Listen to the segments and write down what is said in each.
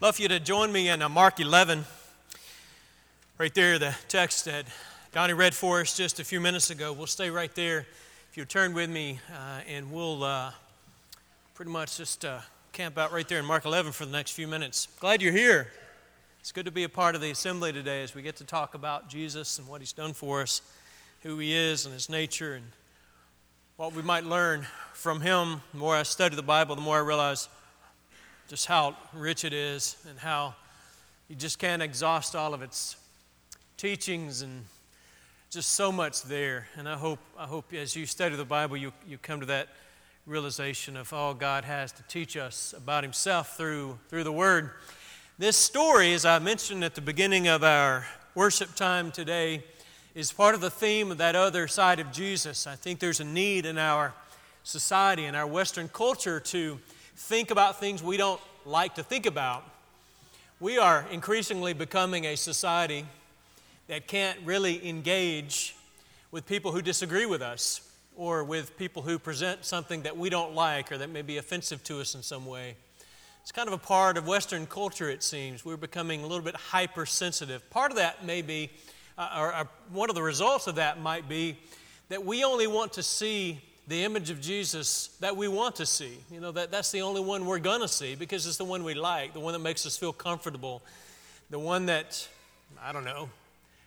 love for you to join me in uh, Mark 11. Right there, the text that Donnie read for us just a few minutes ago. We'll stay right there. If you'll turn with me, uh, and we'll uh, pretty much just uh, camp out right there in Mark 11 for the next few minutes. Glad you're here. It's good to be a part of the assembly today as we get to talk about Jesus and what he's done for us, who he is, and his nature, and what we might learn from him. The more I study the Bible, the more I realize just how rich it is and how you just can't exhaust all of its teachings and just so much there. And I hope, I hope as you study the Bible, you, you come to that realization of all God has to teach us about Himself through, through the Word. This story, as I mentioned at the beginning of our worship time today, is part of the theme of that other side of Jesus. I think there's a need in our society, in our Western culture, to think about things we don't like to think about. We are increasingly becoming a society that can't really engage with people who disagree with us or with people who present something that we don't like or that may be offensive to us in some way. It's kind of a part of Western culture, it seems. We're becoming a little bit hypersensitive. Part of that may be, uh, or, or one of the results of that might be that we only want to see the image of Jesus that we want to see. You know, that, that's the only one we're going to see because it's the one we like, the one that makes us feel comfortable, the one that, I don't know,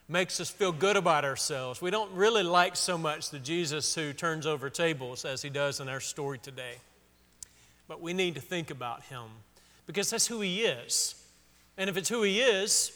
makes us feel good about ourselves. We don't really like so much the Jesus who turns over tables as he does in our story today. But we need to think about him because that's who he is. And if it's who he is,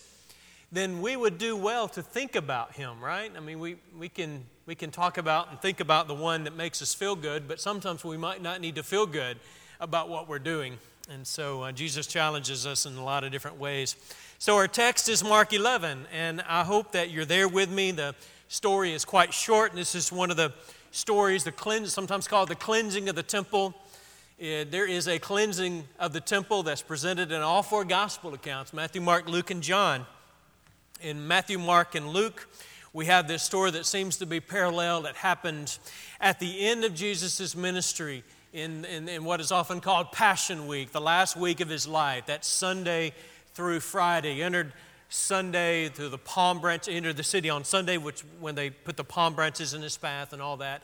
then we would do well to think about him, right? I mean, we, we can we can talk about and think about the one that makes us feel good, but sometimes we might not need to feel good about what we're doing. And so uh, Jesus challenges us in a lot of different ways. So our text is Mark 11, and I hope that you're there with me. The story is quite short, and this is one of the stories, the cleanse, sometimes called the cleansing of the temple. Uh, there is a cleansing of the temple that's presented in all four gospel accounts Matthew, Mark, Luke, and John. In Matthew, Mark, and Luke, we have this story that seems to be parallel that happened at the end of Jesus' ministry in, in, in, what is often called Passion Week, the last week of his life, that Sunday through Friday. He entered Sunday through the palm branch, entered the city on Sunday, which when they put the palm branches in his path and all that.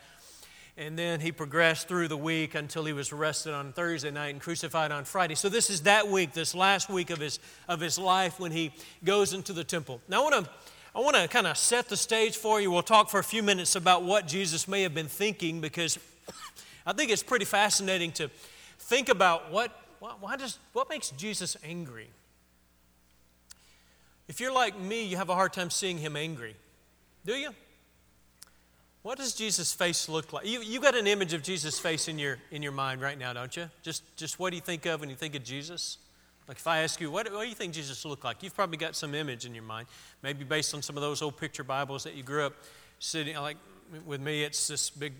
And then he progressed through the week until he was arrested on Thursday night and crucified on Friday. So this is that week, this last week of his, of his life when he goes into the temple. Now I want to I want to kind of set the stage for you. We'll talk for a few minutes about what Jesus may have been thinking because I think it's pretty fascinating to think about what, why does, what makes Jesus angry. If you're like me, you have a hard time seeing him angry, do you? What does Jesus' face look like? You, you got an image of Jesus' face in your, in your mind right now, don't you? Just, just what do you think of when you think of Jesus? Like if I ask you, what, what do you think Jesus looked like? You've probably got some image in your mind, maybe based on some of those old picture Bibles that you grew up sitting. Like with me, it's this big,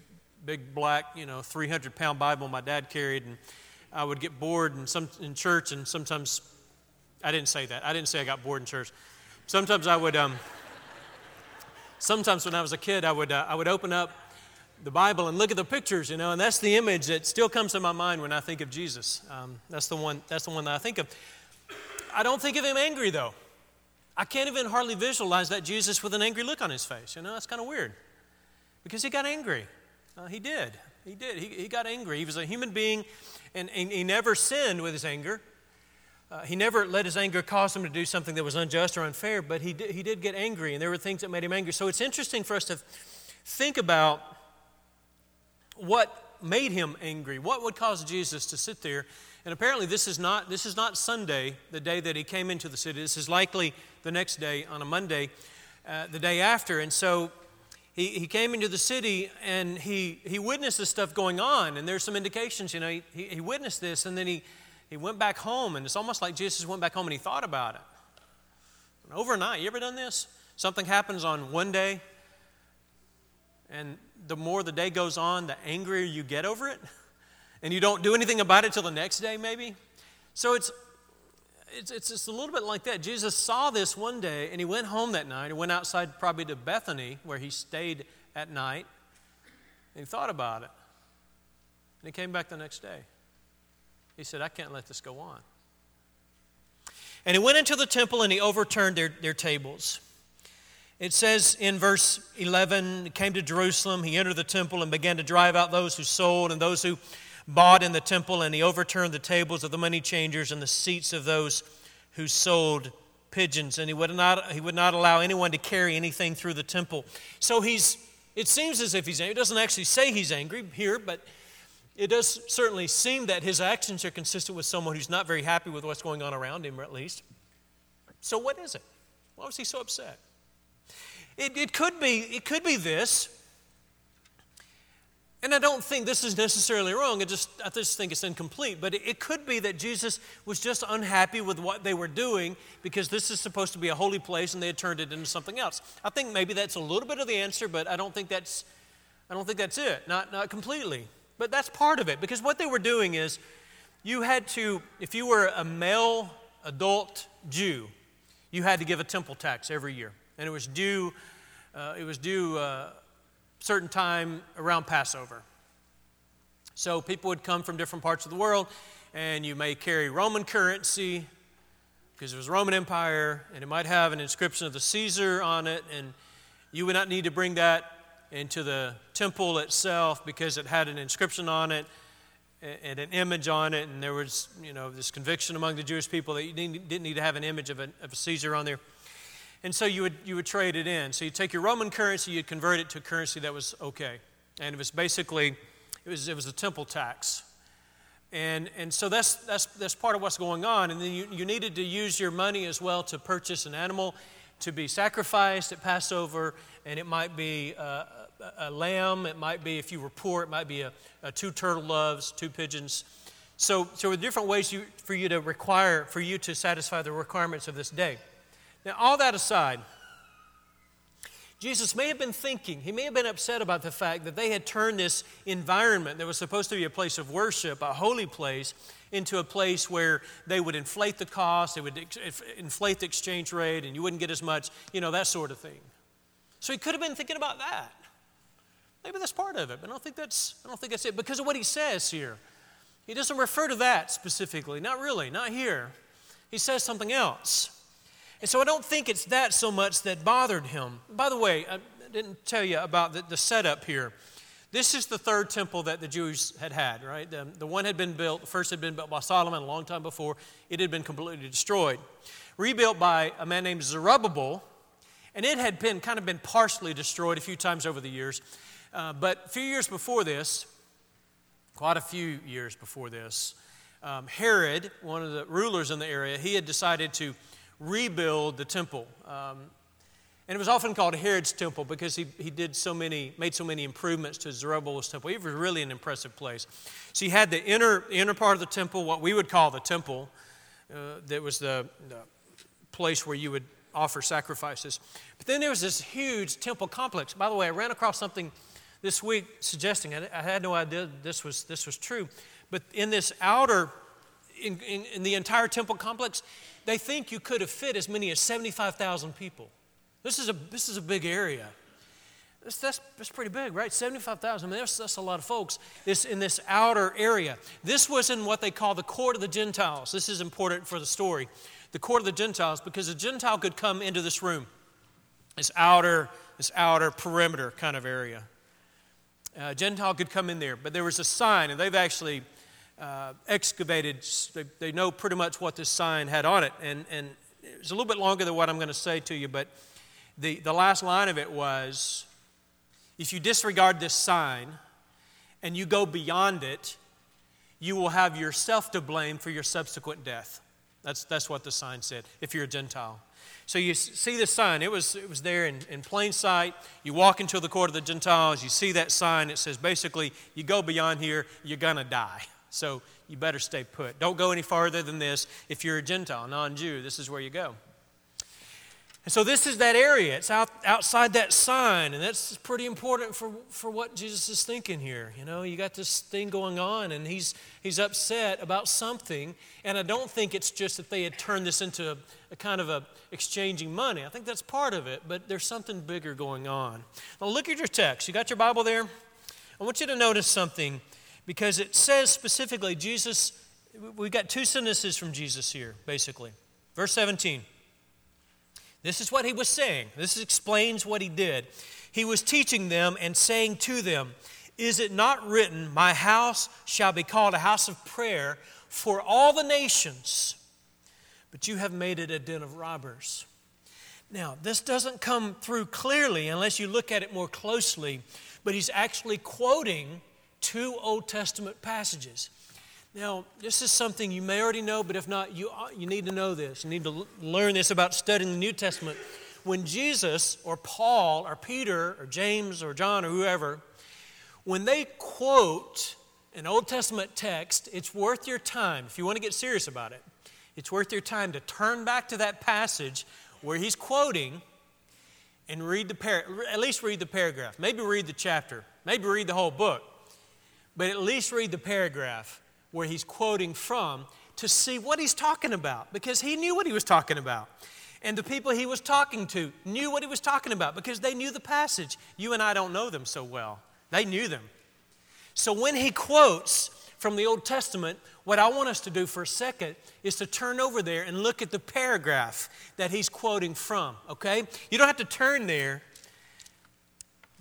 big black, you know, 300 pound Bible my dad carried, and I would get bored in some in church, and sometimes I didn't say that. I didn't say I got bored in church. Sometimes I would. Um, sometimes when I was a kid, I would uh, I would open up the Bible and look at the pictures, you know, and that's the image that still comes to my mind when I think of Jesus. Um, that's the one. That's the one that I think of. I don't think of him angry though. I can't even hardly visualize that Jesus with an angry look on his face. You know, that's kind of weird because he got angry. Uh, he did. He did. He, he got angry. He was a human being, and, and he never sinned with his anger. Uh, he never let his anger cause him to do something that was unjust or unfair, but he did, he did get angry, and there were things that made him angry. So it's interesting for us to think about what made him angry? What would cause Jesus to sit there? And apparently, this is not this is not Sunday, the day that he came into the city. This is likely the next day on a Monday, uh, the day after. And so he, he came into the city and he, he witnessed this stuff going on. And there's some indications, you know, he, he witnessed this and then he, he went back home. And it's almost like Jesus went back home and he thought about it. And overnight, you ever done this? Something happens on one day, and the more the day goes on, the angrier you get over it. And you don't do anything about it till the next day, maybe. So it's, it's, it's just a little bit like that. Jesus saw this one day and he went home that night. He went outside probably to Bethany where he stayed at night. And he thought about it. And he came back the next day. He said, I can't let this go on. And he went into the temple and he overturned their, their tables. It says in verse 11, came to Jerusalem, he entered the temple and began to drive out those who sold and those who bought in the temple, and he overturned the tables of the money changers and the seats of those who sold pigeons, and he would not, he would not allow anyone to carry anything through the temple. So he's, it seems as if he's angry. It doesn't actually say he's angry here, but it does certainly seem that his actions are consistent with someone who's not very happy with what's going on around him, or at least. So what is it? Why was he so upset? It, it, could be, it could be this. And I don't think this is necessarily wrong. I just, I just think it's incomplete. But it, it could be that Jesus was just unhappy with what they were doing because this is supposed to be a holy place and they had turned it into something else. I think maybe that's a little bit of the answer, but I don't think that's, I don't think that's it. Not, not completely. But that's part of it because what they were doing is you had to, if you were a male adult Jew, you had to give a temple tax every year. And it was due, uh, it was due uh, certain time around Passover. So people would come from different parts of the world, and you may carry Roman currency because it was Roman Empire, and it might have an inscription of the Caesar on it, and you would not need to bring that into the temple itself because it had an inscription on it and an image on it, and there was, you know, this conviction among the Jewish people that you didn't need to have an image of a, of a Caesar on there. And so you would, you would trade it in. So you take your Roman currency, you'd convert it to a currency that was okay. And it was basically, it was, it was a temple tax. And, and so that's, that's, that's part of what's going on. And then you, you needed to use your money as well to purchase an animal to be sacrificed at Passover. And it might be a, a, lamb, it might be, if you were poor, it might be a, a two turtle doves, two pigeons. So, so there are different ways you, for you to require, for you to satisfy the requirements of this day. Now, all that aside, Jesus may have been thinking, he may have been upset about the fact that they had turned this environment that was supposed to be a place of worship, a holy place, into a place where they would inflate the cost, they would inflate the exchange rate, and you wouldn't get as much, you know, that sort of thing. So he could have been thinking about that. Maybe that's part of it, but I don't think that's, I don't think that's it because of what he says here. He doesn't refer to that specifically, not really, not here. He says something else. And so I don't think it's that so much that bothered him. By the way, I didn't tell you about the, the setup here. This is the third temple that the Jews had had, right? The, the one had been built, the first had been built by Solomon a long time before. It had been completely destroyed. Rebuilt by a man named Zerubbabel, and it had been kind of been partially destroyed a few times over the years. Uh, but a few years before this, quite a few years before this, um, Herod, one of the rulers in the area, he had decided to rebuild the temple. Um, and it was often called Herod's temple because he, he did so many, made so many improvements to Zerubbabel's temple. It was really an impressive place. So you had the inner, inner part of the temple, what we would call the temple, uh, that was the, the place where you would offer sacrifices. But then there was this huge temple complex. By the way, I ran across something this week suggesting, I, I had no idea this was, this was true, but in this outer, in, in, in the entire temple complex, they think you could have fit as many as 75,000 people. This is a, this is a big area. That's, that's, that's pretty big, right? 75,000. I mean, that's, that's a lot of folks this, in this outer area. This was in what they call the court of the Gentiles. This is important for the story. The court of the Gentiles, because a Gentile could come into this room, this outer, this outer perimeter kind of area. A Gentile could come in there, but there was a sign, and they've actually uh, excavated, they, they, know pretty much what this sign had on it. And, and it's a little bit longer than what I'm going to say to you, but the, the last line of it was if you disregard this sign and you go beyond it, you will have yourself to blame for your subsequent death. That's, that's what the sign said, if you're a Gentile. So you see the sign, it was, it was there in, in plain sight. You walk into the court of the Gentiles, you see that sign, it says basically, you go beyond here, you're going to die. So you better stay put. Don't go any farther than this. If you're a Gentile, non Jew, this is where you go. And so this is that area. It's out, outside that sign, and that's pretty important for, for what Jesus is thinking here. You know, you got this thing going on, and he's, he's upset about something. And I don't think it's just that they had turned this into a, a kind of a exchanging money. I think that's part of it, but there's something bigger going on. Now look at your text. You got your Bible there? I want you to notice something because it says specifically Jesus, we've got two sentences from Jesus here, basically. Verse 17. This is what he was saying. This explains what he did. He was teaching them and saying to them, Is it not written, My house shall be called a house of prayer for all the nations? But you have made it a den of robbers. Now, this doesn't come through clearly unless you look at it more closely, but he's actually quoting two Old Testament passages. Now, this is something you may already know, but if not, you, uh, you need to know this. You need to learn this about studying the New Testament. When Jesus or Paul or Peter or James or John or whoever, when they quote an Old Testament text, it's worth your time, if you want to get serious about it, it's worth your time to turn back to that passage where he's quoting and read the par- at least read the paragraph. Maybe read the chapter. Maybe read the whole book. But at least read the paragraph where he's quoting from to see what he's talking about because he knew what he was talking about. And the people he was talking to knew what he was talking about because they knew the passage. You and I don't know them so well, they knew them. So when he quotes from the Old Testament, what I want us to do for a second is to turn over there and look at the paragraph that he's quoting from, okay? You don't have to turn there,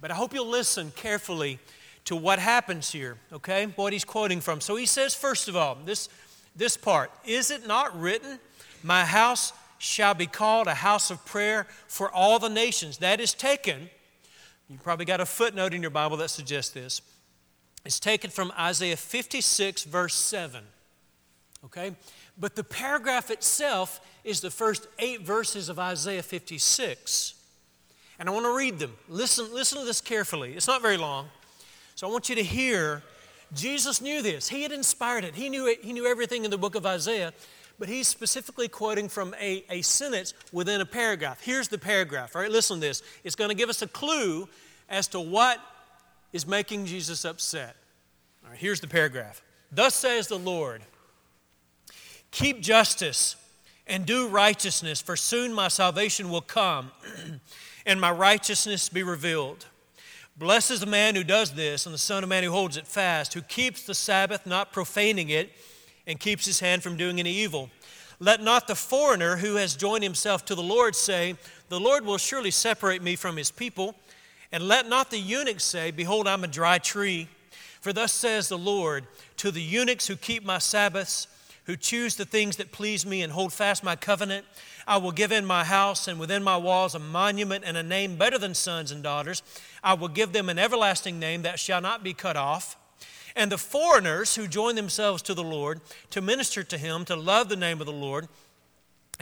but I hope you'll listen carefully to what happens here, okay? What he's quoting from. So he says, first of all, this, this part Is it not written, My house shall be called a house of prayer for all the nations? That is taken, you probably got a footnote in your Bible that suggests this. It's taken from Isaiah 56, verse 7. Okay? But the paragraph itself is the first eight verses of Isaiah 56. And I want to read them. Listen, listen to this carefully. It's not very long. So I want you to hear Jesus knew this. He had inspired it. He knew it. He knew everything in the book of Isaiah, but he's specifically quoting from a, a sentence within a paragraph. Here's the paragraph. All right, listen to this. It's going to give us a clue as to what is making Jesus upset. All right, here's the paragraph. Thus says the Lord, keep justice and do righteousness, for soon my salvation will come and my righteousness be revealed. Blessed is the man who does this, and the Son of Man who holds it fast, who keeps the Sabbath, not profaning it, and keeps his hand from doing any evil. Let not the foreigner who has joined himself to the Lord say, The Lord will surely separate me from his people. And let not the eunuch say, Behold, I'm a dry tree. For thus says the Lord, To the eunuchs who keep my Sabbaths, who choose the things that please me and hold fast my covenant, I will give in my house and within my walls a monument and a name better than sons and daughters. I will give them an everlasting name that shall not be cut off. And the foreigners who join themselves to the Lord to minister to him, to love the name of the Lord,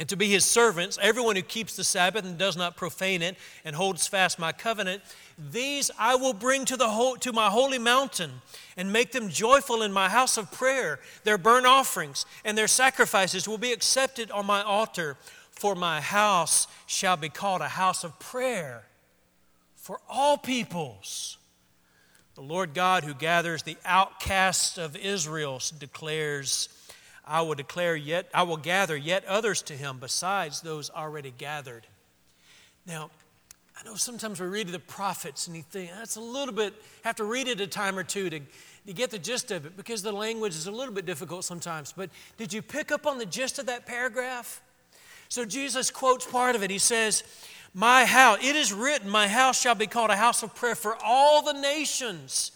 and to be his servants, everyone who keeps the Sabbath and does not profane it and holds fast my covenant, these I will bring to, the to my holy mountain and make them joyful in my house of prayer. Their burnt offerings and their sacrifices will be accepted on my altar, for my house shall be called a house of prayer for all peoples. The Lord God, who gathers the outcasts of Israel, declares, I will declare yet, I will gather yet others to him besides those already gathered. Now, I know sometimes we read the prophets and you think that's a little bit, have to read it a time or two to, to get the gist of it because the language is a little bit difficult sometimes. But did you pick up on the gist of that paragraph? So Jesus quotes part of it. He says, My house, it is written, my house shall be called a house of prayer for all the nations.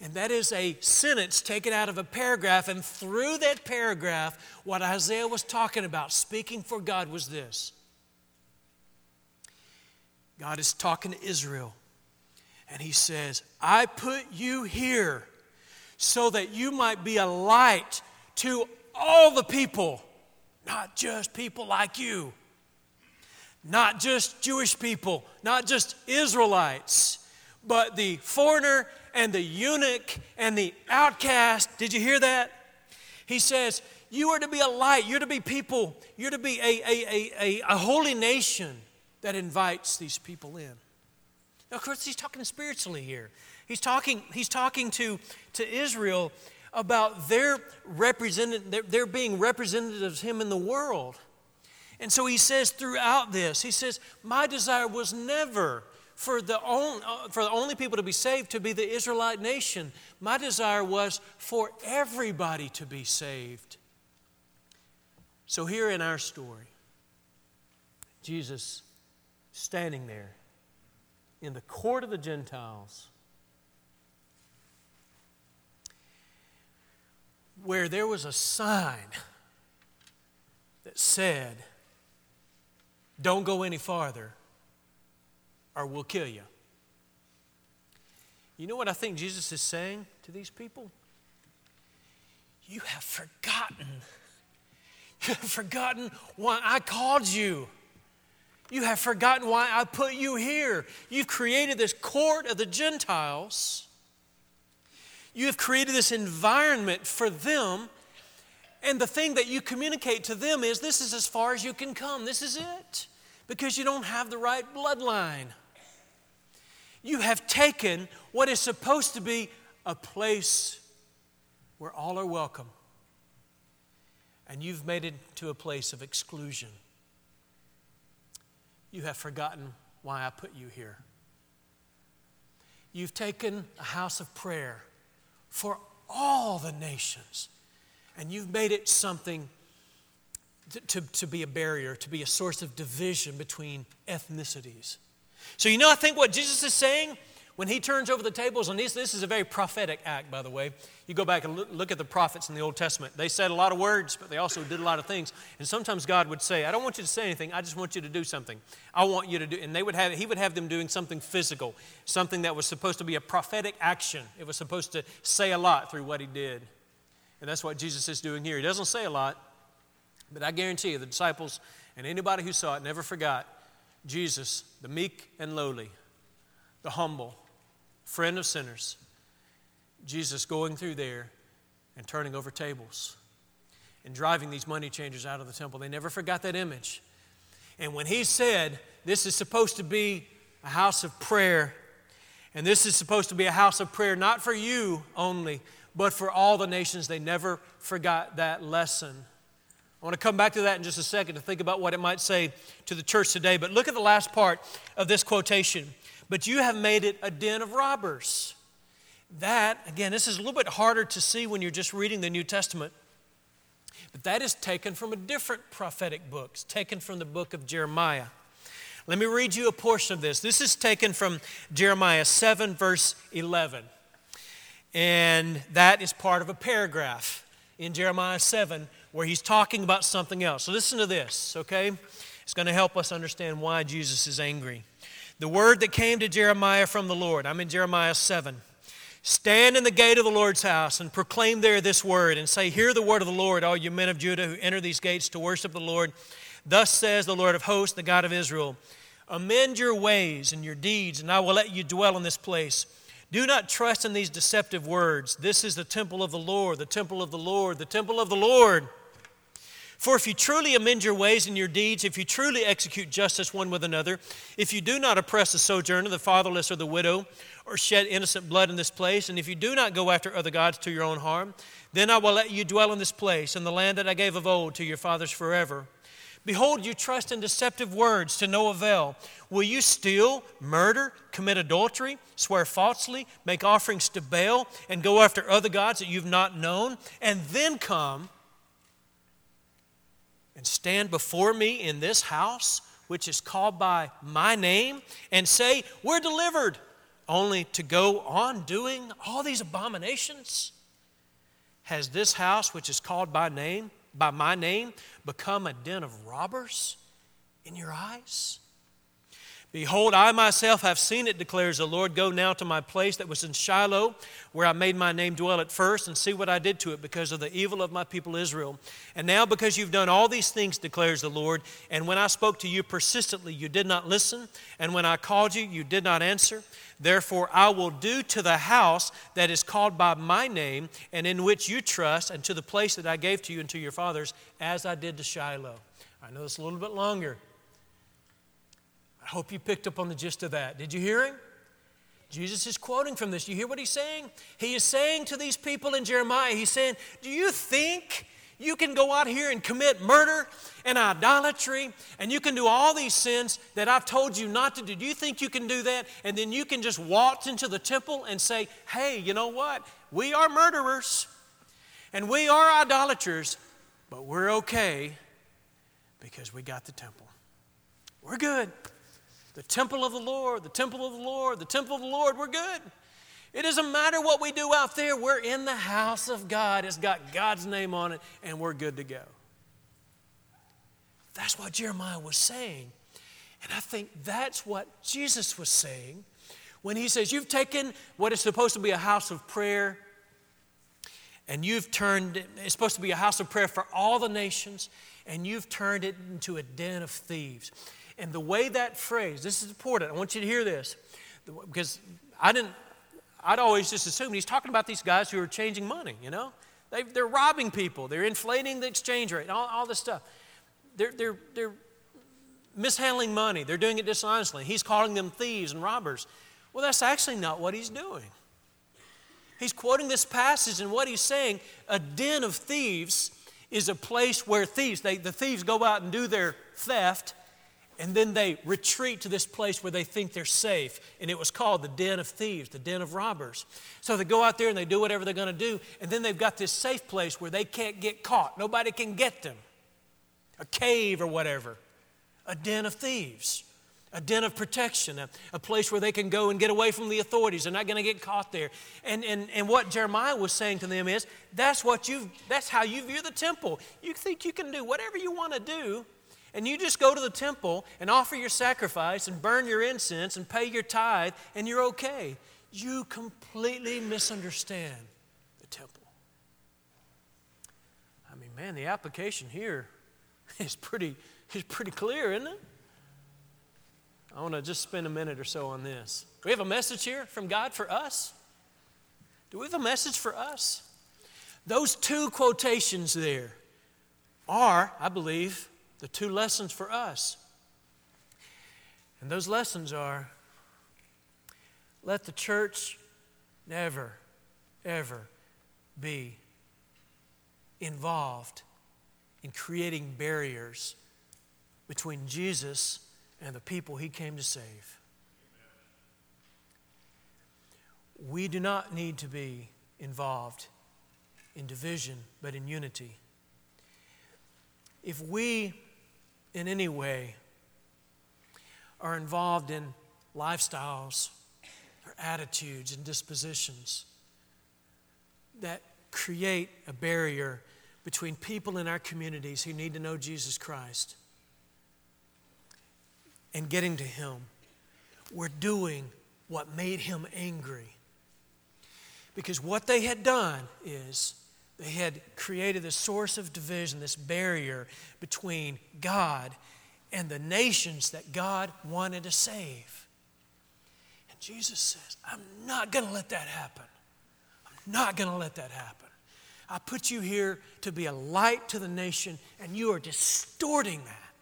And that is a sentence taken out of a paragraph. And through that paragraph, what Isaiah was talking about, speaking for God, was this God is talking to Israel. And he says, I put you here so that you might be a light to all the people not just people like you, not just Jewish people, not just Israelites, but the foreigner and the eunuch and the outcast. Did you hear that? He says, You are to be a light, you're to be people, you're to be a, a, a, a, holy nation that invites these people in. Now, of course, he's talking spiritually here. He's talking, he's talking to, to Israel about their represented, their, their being representatives of Him in the world. And so he says throughout this, he says, My desire was never for the, only, uh, for the only people to be saved to be the Israelite nation. My desire was for everybody to be saved. So, here in our story, Jesus standing there in the court of the Gentiles, where there was a sign that said, Don't go any farther, or we'll kill you. You know what I think Jesus is saying to these people? You have forgotten. You have forgotten why I called you. You have forgotten why I put you here. You've created this court of the Gentiles. You have created this environment for them. And the thing that you communicate to them is this is as far as you can come. This is it. Because you don't have the right bloodline. You have taken what is supposed to be a place where all are welcome, and you've made it to a place of exclusion. You have forgotten why I put you here. You've taken a house of prayer for all the nations, and you've made it something to, to, be a barrier, to be a source of division between ethnicities. So, you know, I think what Jesus is saying when he turns over the tables, and this, this is a very prophetic act, by the way. You go back and look at the prophets in the Old Testament. They said a lot of words, but they also did a lot of things. And sometimes God would say, I don't want you to say anything, I just want you to do something. I want you to do, and they would have, he would have them doing something physical, something that was supposed to be a prophetic action. It was supposed to say a lot through what he did. And that's what Jesus is doing here. He doesn't say a lot, but I guarantee you, the disciples and anybody who saw it never forgot Jesus, the meek and lowly, the humble, friend of sinners. Jesus going through there and turning over tables and driving these money changers out of the temple. They never forgot that image. And when he said, This is supposed to be a house of prayer, and this is supposed to be a house of prayer not for you only, but for all the nations, they never forgot that lesson. I want to come back to that in just a second to think about what it might say to the church today. But look at the last part of this quotation. But you have made it a den of robbers. That, again, this is a little bit harder to see when you're just reading the New Testament. But that is taken from a different prophetic book. It's taken from the book of Jeremiah. Let me read you a portion of this. This is taken from Jeremiah 7, verse 11. And that is part of a paragraph in Jeremiah 7 where he's talking about something else. So listen to this, okay? It's going to help us understand why Jesus is angry. The word that came to Jeremiah from the Lord, I'm in Jeremiah 7. Stand in the gate of the Lord's house and proclaim there this word and say, Hear the word of the Lord, all you men of Judah who enter these gates to worship the Lord. Thus says the Lord of hosts, the God of Israel Amend your ways and your deeds, and I will let you dwell in this place. Do not trust in these deceptive words. This is the temple of the Lord, the temple of the Lord, the temple of the Lord. For if you truly amend your ways and your deeds, if you truly execute justice one with another, if you do not oppress the sojourner, the fatherless, or the widow, or shed innocent blood in this place, and if you do not go after other gods to your own harm, then I will let you dwell in this place, in the land that I gave of old to your fathers forever. Behold, you trust in deceptive words to no avail. Will you steal, murder, commit adultery, swear falsely, make offerings to Baal, and go after other gods that you've not known, and then come and stand before me in this house, which is called by my name, and say, We're delivered, only to go on doing all these abominations? Has this house, which is called by name, by my name, become a den of robbers in your eyes? Behold, I myself have seen it, declares the Lord. Go now to my place that was in Shiloh, where I made my name dwell at first, and see what I did to it because of the evil of my people Israel. And now, because you've done all these things, declares the Lord, and when I spoke to you persistently, you did not listen, and when I called you, you did not answer. Therefore, I will do to the house that is called by my name, and in which you trust, and to the place that I gave to you and to your fathers, as I did to Shiloh. I know it's a little bit longer. I hope you picked up on the gist of that. Did you hear him? Jesus is quoting from this. You hear what he's saying? He is saying to these people in Jeremiah, he's saying, Do you think you can go out here and commit murder and idolatry and you can do all these sins that I've told you not to do? Do you think you can do that? And then you can just waltz into the temple and say, Hey, you know what? We are murderers and we are idolaters, but we're okay because we got the temple. we're good. The temple of the Lord, the temple of the Lord, the temple of the Lord, we're good. It doesn't matter what we do out there, we're in the house of God. It's got God's name on it, and we're good to go. That's what Jeremiah was saying. And I think that's what Jesus was saying when he says, You've taken what is supposed to be a house of prayer, and you've turned it, it's supposed to be a house of prayer for all the nations, and you've turned it into a den of thieves. And the way that phrase, this is important, I want you to hear this, because I didn't, I'd always just assumed he's talking about these guys who are changing money, you know? They, they're robbing people, they're inflating the exchange rate, all, all this stuff. They're, they're, they're mishandling money, they're doing it dishonestly. He's calling them thieves and robbers. Well, that's actually not what he's doing. He's quoting this passage, and what he's saying a den of thieves is a place where thieves, they, the thieves go out and do their theft, and then they retreat to this place where they think they're safe. And it was called the den of thieves, the den of robbers. So they go out there and they do whatever they're going to do, and then they've got this safe place where they can't get caught. Nobody can get them. A cave or whatever, a den of thieves a den of protection, a, a, place where they can go and get away from the authorities. They're not going to get caught there. And, and, and what Jeremiah was saying to them is that's, what you that's how you view the temple. You think you can do whatever you want to do, and you just go to the temple and offer your sacrifice and burn your incense and pay your tithe, and you're okay. You completely misunderstand the temple. I mean, man, the application here is pretty, is pretty clear, isn't it? I want to just spend a minute or so on this. We have a message here from God for us? Do we have a message for us? Those two quotations there are, I believe, the two lessons for us. And those lessons are let the church never, ever be involved in creating barriers between Jesus and the people he came to save. We do not need to be involved in division, but in unity. If we, in any way, are involved in lifestyles or attitudes and dispositions that create a barrier between people in our communities who need to know Jesus Christ, and getting to Him, were doing what made Him angry. Because what they had done is they had created this source of division, this barrier between God and the nations that God wanted to save. And Jesus says, I'm not going to let that happen. I'm not going to let that happen. I put you here to be a light to the nation, and you are distorting that.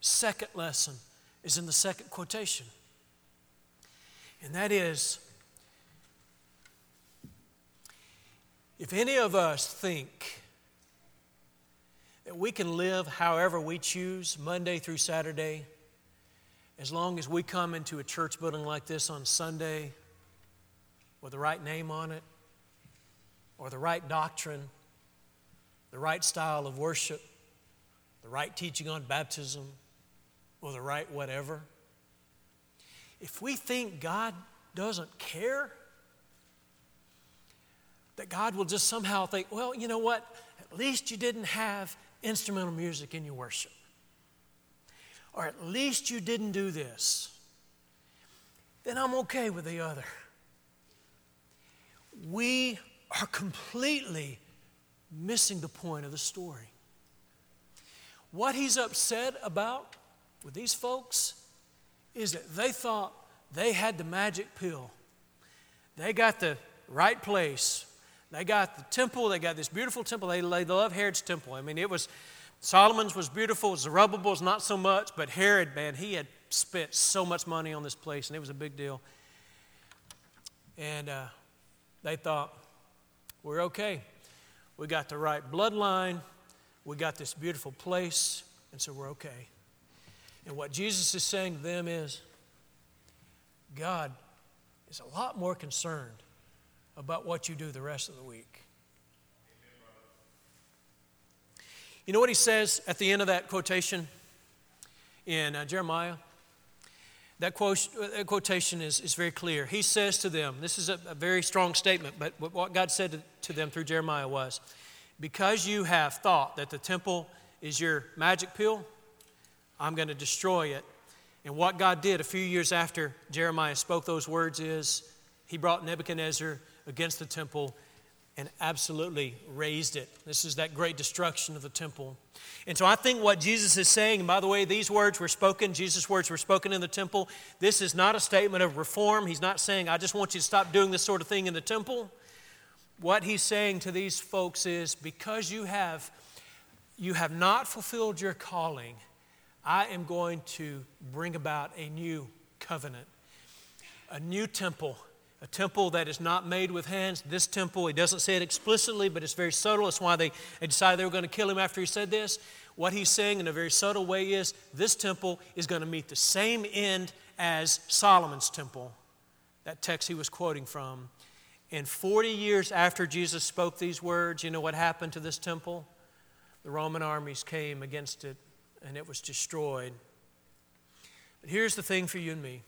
Second lesson is in the second quotation, and that is if any of us think that we can live however we choose, Monday through Saturday, as long as we come into a church building like this on Sunday with the right name on it, or the right doctrine, the right style of worship, the right teaching on baptism, or the right whatever, if we think God doesn't care, that God will just somehow think, well, you know what? At least you didn't have instrumental music in your worship. Or at least you didn't do this. Then I'm okay with the other. We are completely missing the point of the story. What he's upset about with these folks is that they thought they had the magic pill. They got the right place. They got the temple. They got this beautiful temple. They, they love Herod's temple. I mean, it was, Solomon's was beautiful. Zerubbabel's not so much, but Herod, man, he had spent so much money on this place, and it was a big deal. And uh, they thought, we're okay. We got the right bloodline. We got this beautiful place, and so we're okay. And what Jesus is saying to them is God is a lot more concerned about what you do the rest of the week. You know what he says at the end of that quotation? in uh, Jeremiah. That, quote, that quotation is, is very clear. He says to them, this is a, a very strong statement, but what God said to, to them through Jeremiah was, Because you have thought that the temple is your magic pill, I'm going to destroy it. And what God did a few years after Jeremiah spoke those words is he brought Nebuchadnezzar against the temple and absolutely razed it. This is that great destruction of the temple. And so I think what Jesus is saying, and by the way, these words were spoken, Jesus' words were spoken in the temple. This is not a statement of reform. He's not saying, I just want you to stop doing this sort of thing in the temple. What he's saying to these folks is, because you have, you have not fulfilled your calling, I am going to bring about a new covenant, a new temple a temple that is not made with hands. This temple, he doesn't say it explicitly, but it's very subtle. That's why they, they decided they were going to kill him after he said this. What he's saying in a very subtle way is this temple is going to meet the same end as Solomon's temple, that text he was quoting from. And 40 years after Jesus spoke these words, you know what happened to this temple? The Roman armies came against it and it was destroyed. But here's the thing for you and me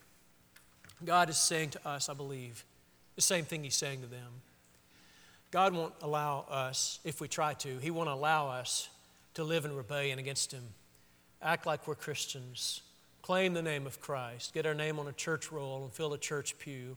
God is saying to us, I believe, the same thing He's saying to them. God won't allow us, if we try to, He won't allow us to live in rebellion against Him. Act like we're Christians, claim the name of Christ, get our name on a church roll and fill a church pew,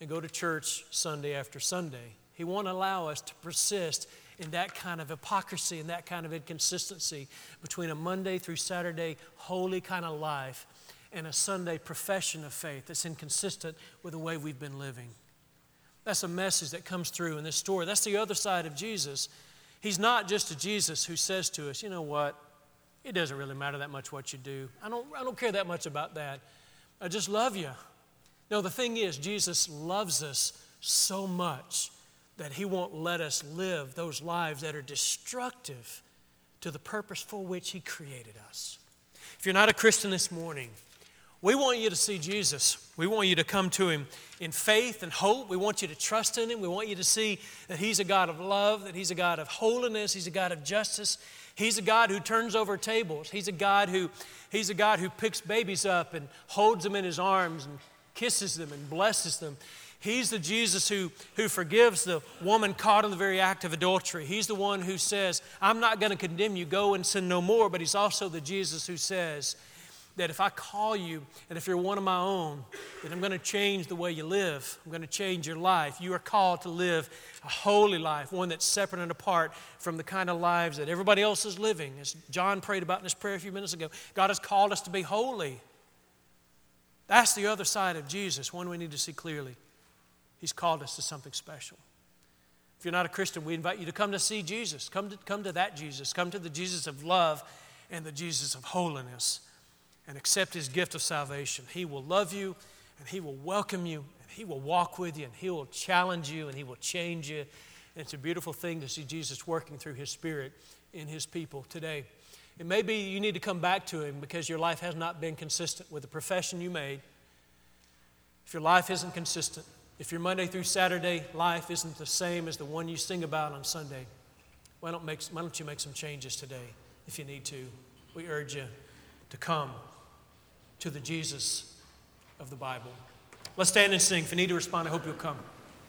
and go to church Sunday after Sunday. He won't allow us to persist in that kind of hypocrisy and that kind of inconsistency between a Monday through Saturday holy kind of life and a Sunday profession of faith that's inconsistent with the way we've been living. That's a message that comes through in this story. That's the other side of Jesus. He's not just a Jesus who says to us, you know what? It doesn't really matter that much what you do. I don't, I don't care that much about that. I just love you. No, the thing is, Jesus loves us so much that he won't let us live those lives that are destructive to the purpose for which he created us. If you're not a Christian this morning, we want you to see Jesus. We want you to come to Him in faith and hope. We want you to trust in Him. We want you to see that He's a God of love, that He's a God of holiness, He's a God of justice. He's a God who turns over tables. He's a God who, he's a God who picks babies up and holds them in His arms and kisses them and blesses them. He's the Jesus who, who forgives the woman caught in the very act of adultery. He's the one who says, I'm not going to condemn you, go and sin no more. But He's also the Jesus who says, that if I call you and if you're one of my own, that I'm going to change the way you live. I'm going to change your life. You are called to live a holy life, one that's separate and apart from the kind of lives that everybody else is living. As John prayed about in his prayer a few minutes ago, God has called us to be holy. That's the other side of Jesus, one we need to see clearly. He's called us to something special. If you're not a Christian, we invite you to come to see Jesus. Come to, come to that Jesus. Come to the Jesus of love and the Jesus of holiness and accept his gift of salvation. He will love you and he will welcome you and he will walk with you and he will challenge you and he will change you. And it's a beautiful thing to see Jesus working through his spirit in his people today. And maybe you need to come back to him because your life has not been consistent with the profession you made. If your life isn't consistent, if your Monday through Saturday life isn't the same as the one you sing about on Sunday, why don't, make, why don't you make some changes today if you need to? We urge you to come to the Jesus of the Bible. Let's stand and sing. If you need to respond, I hope you'll come.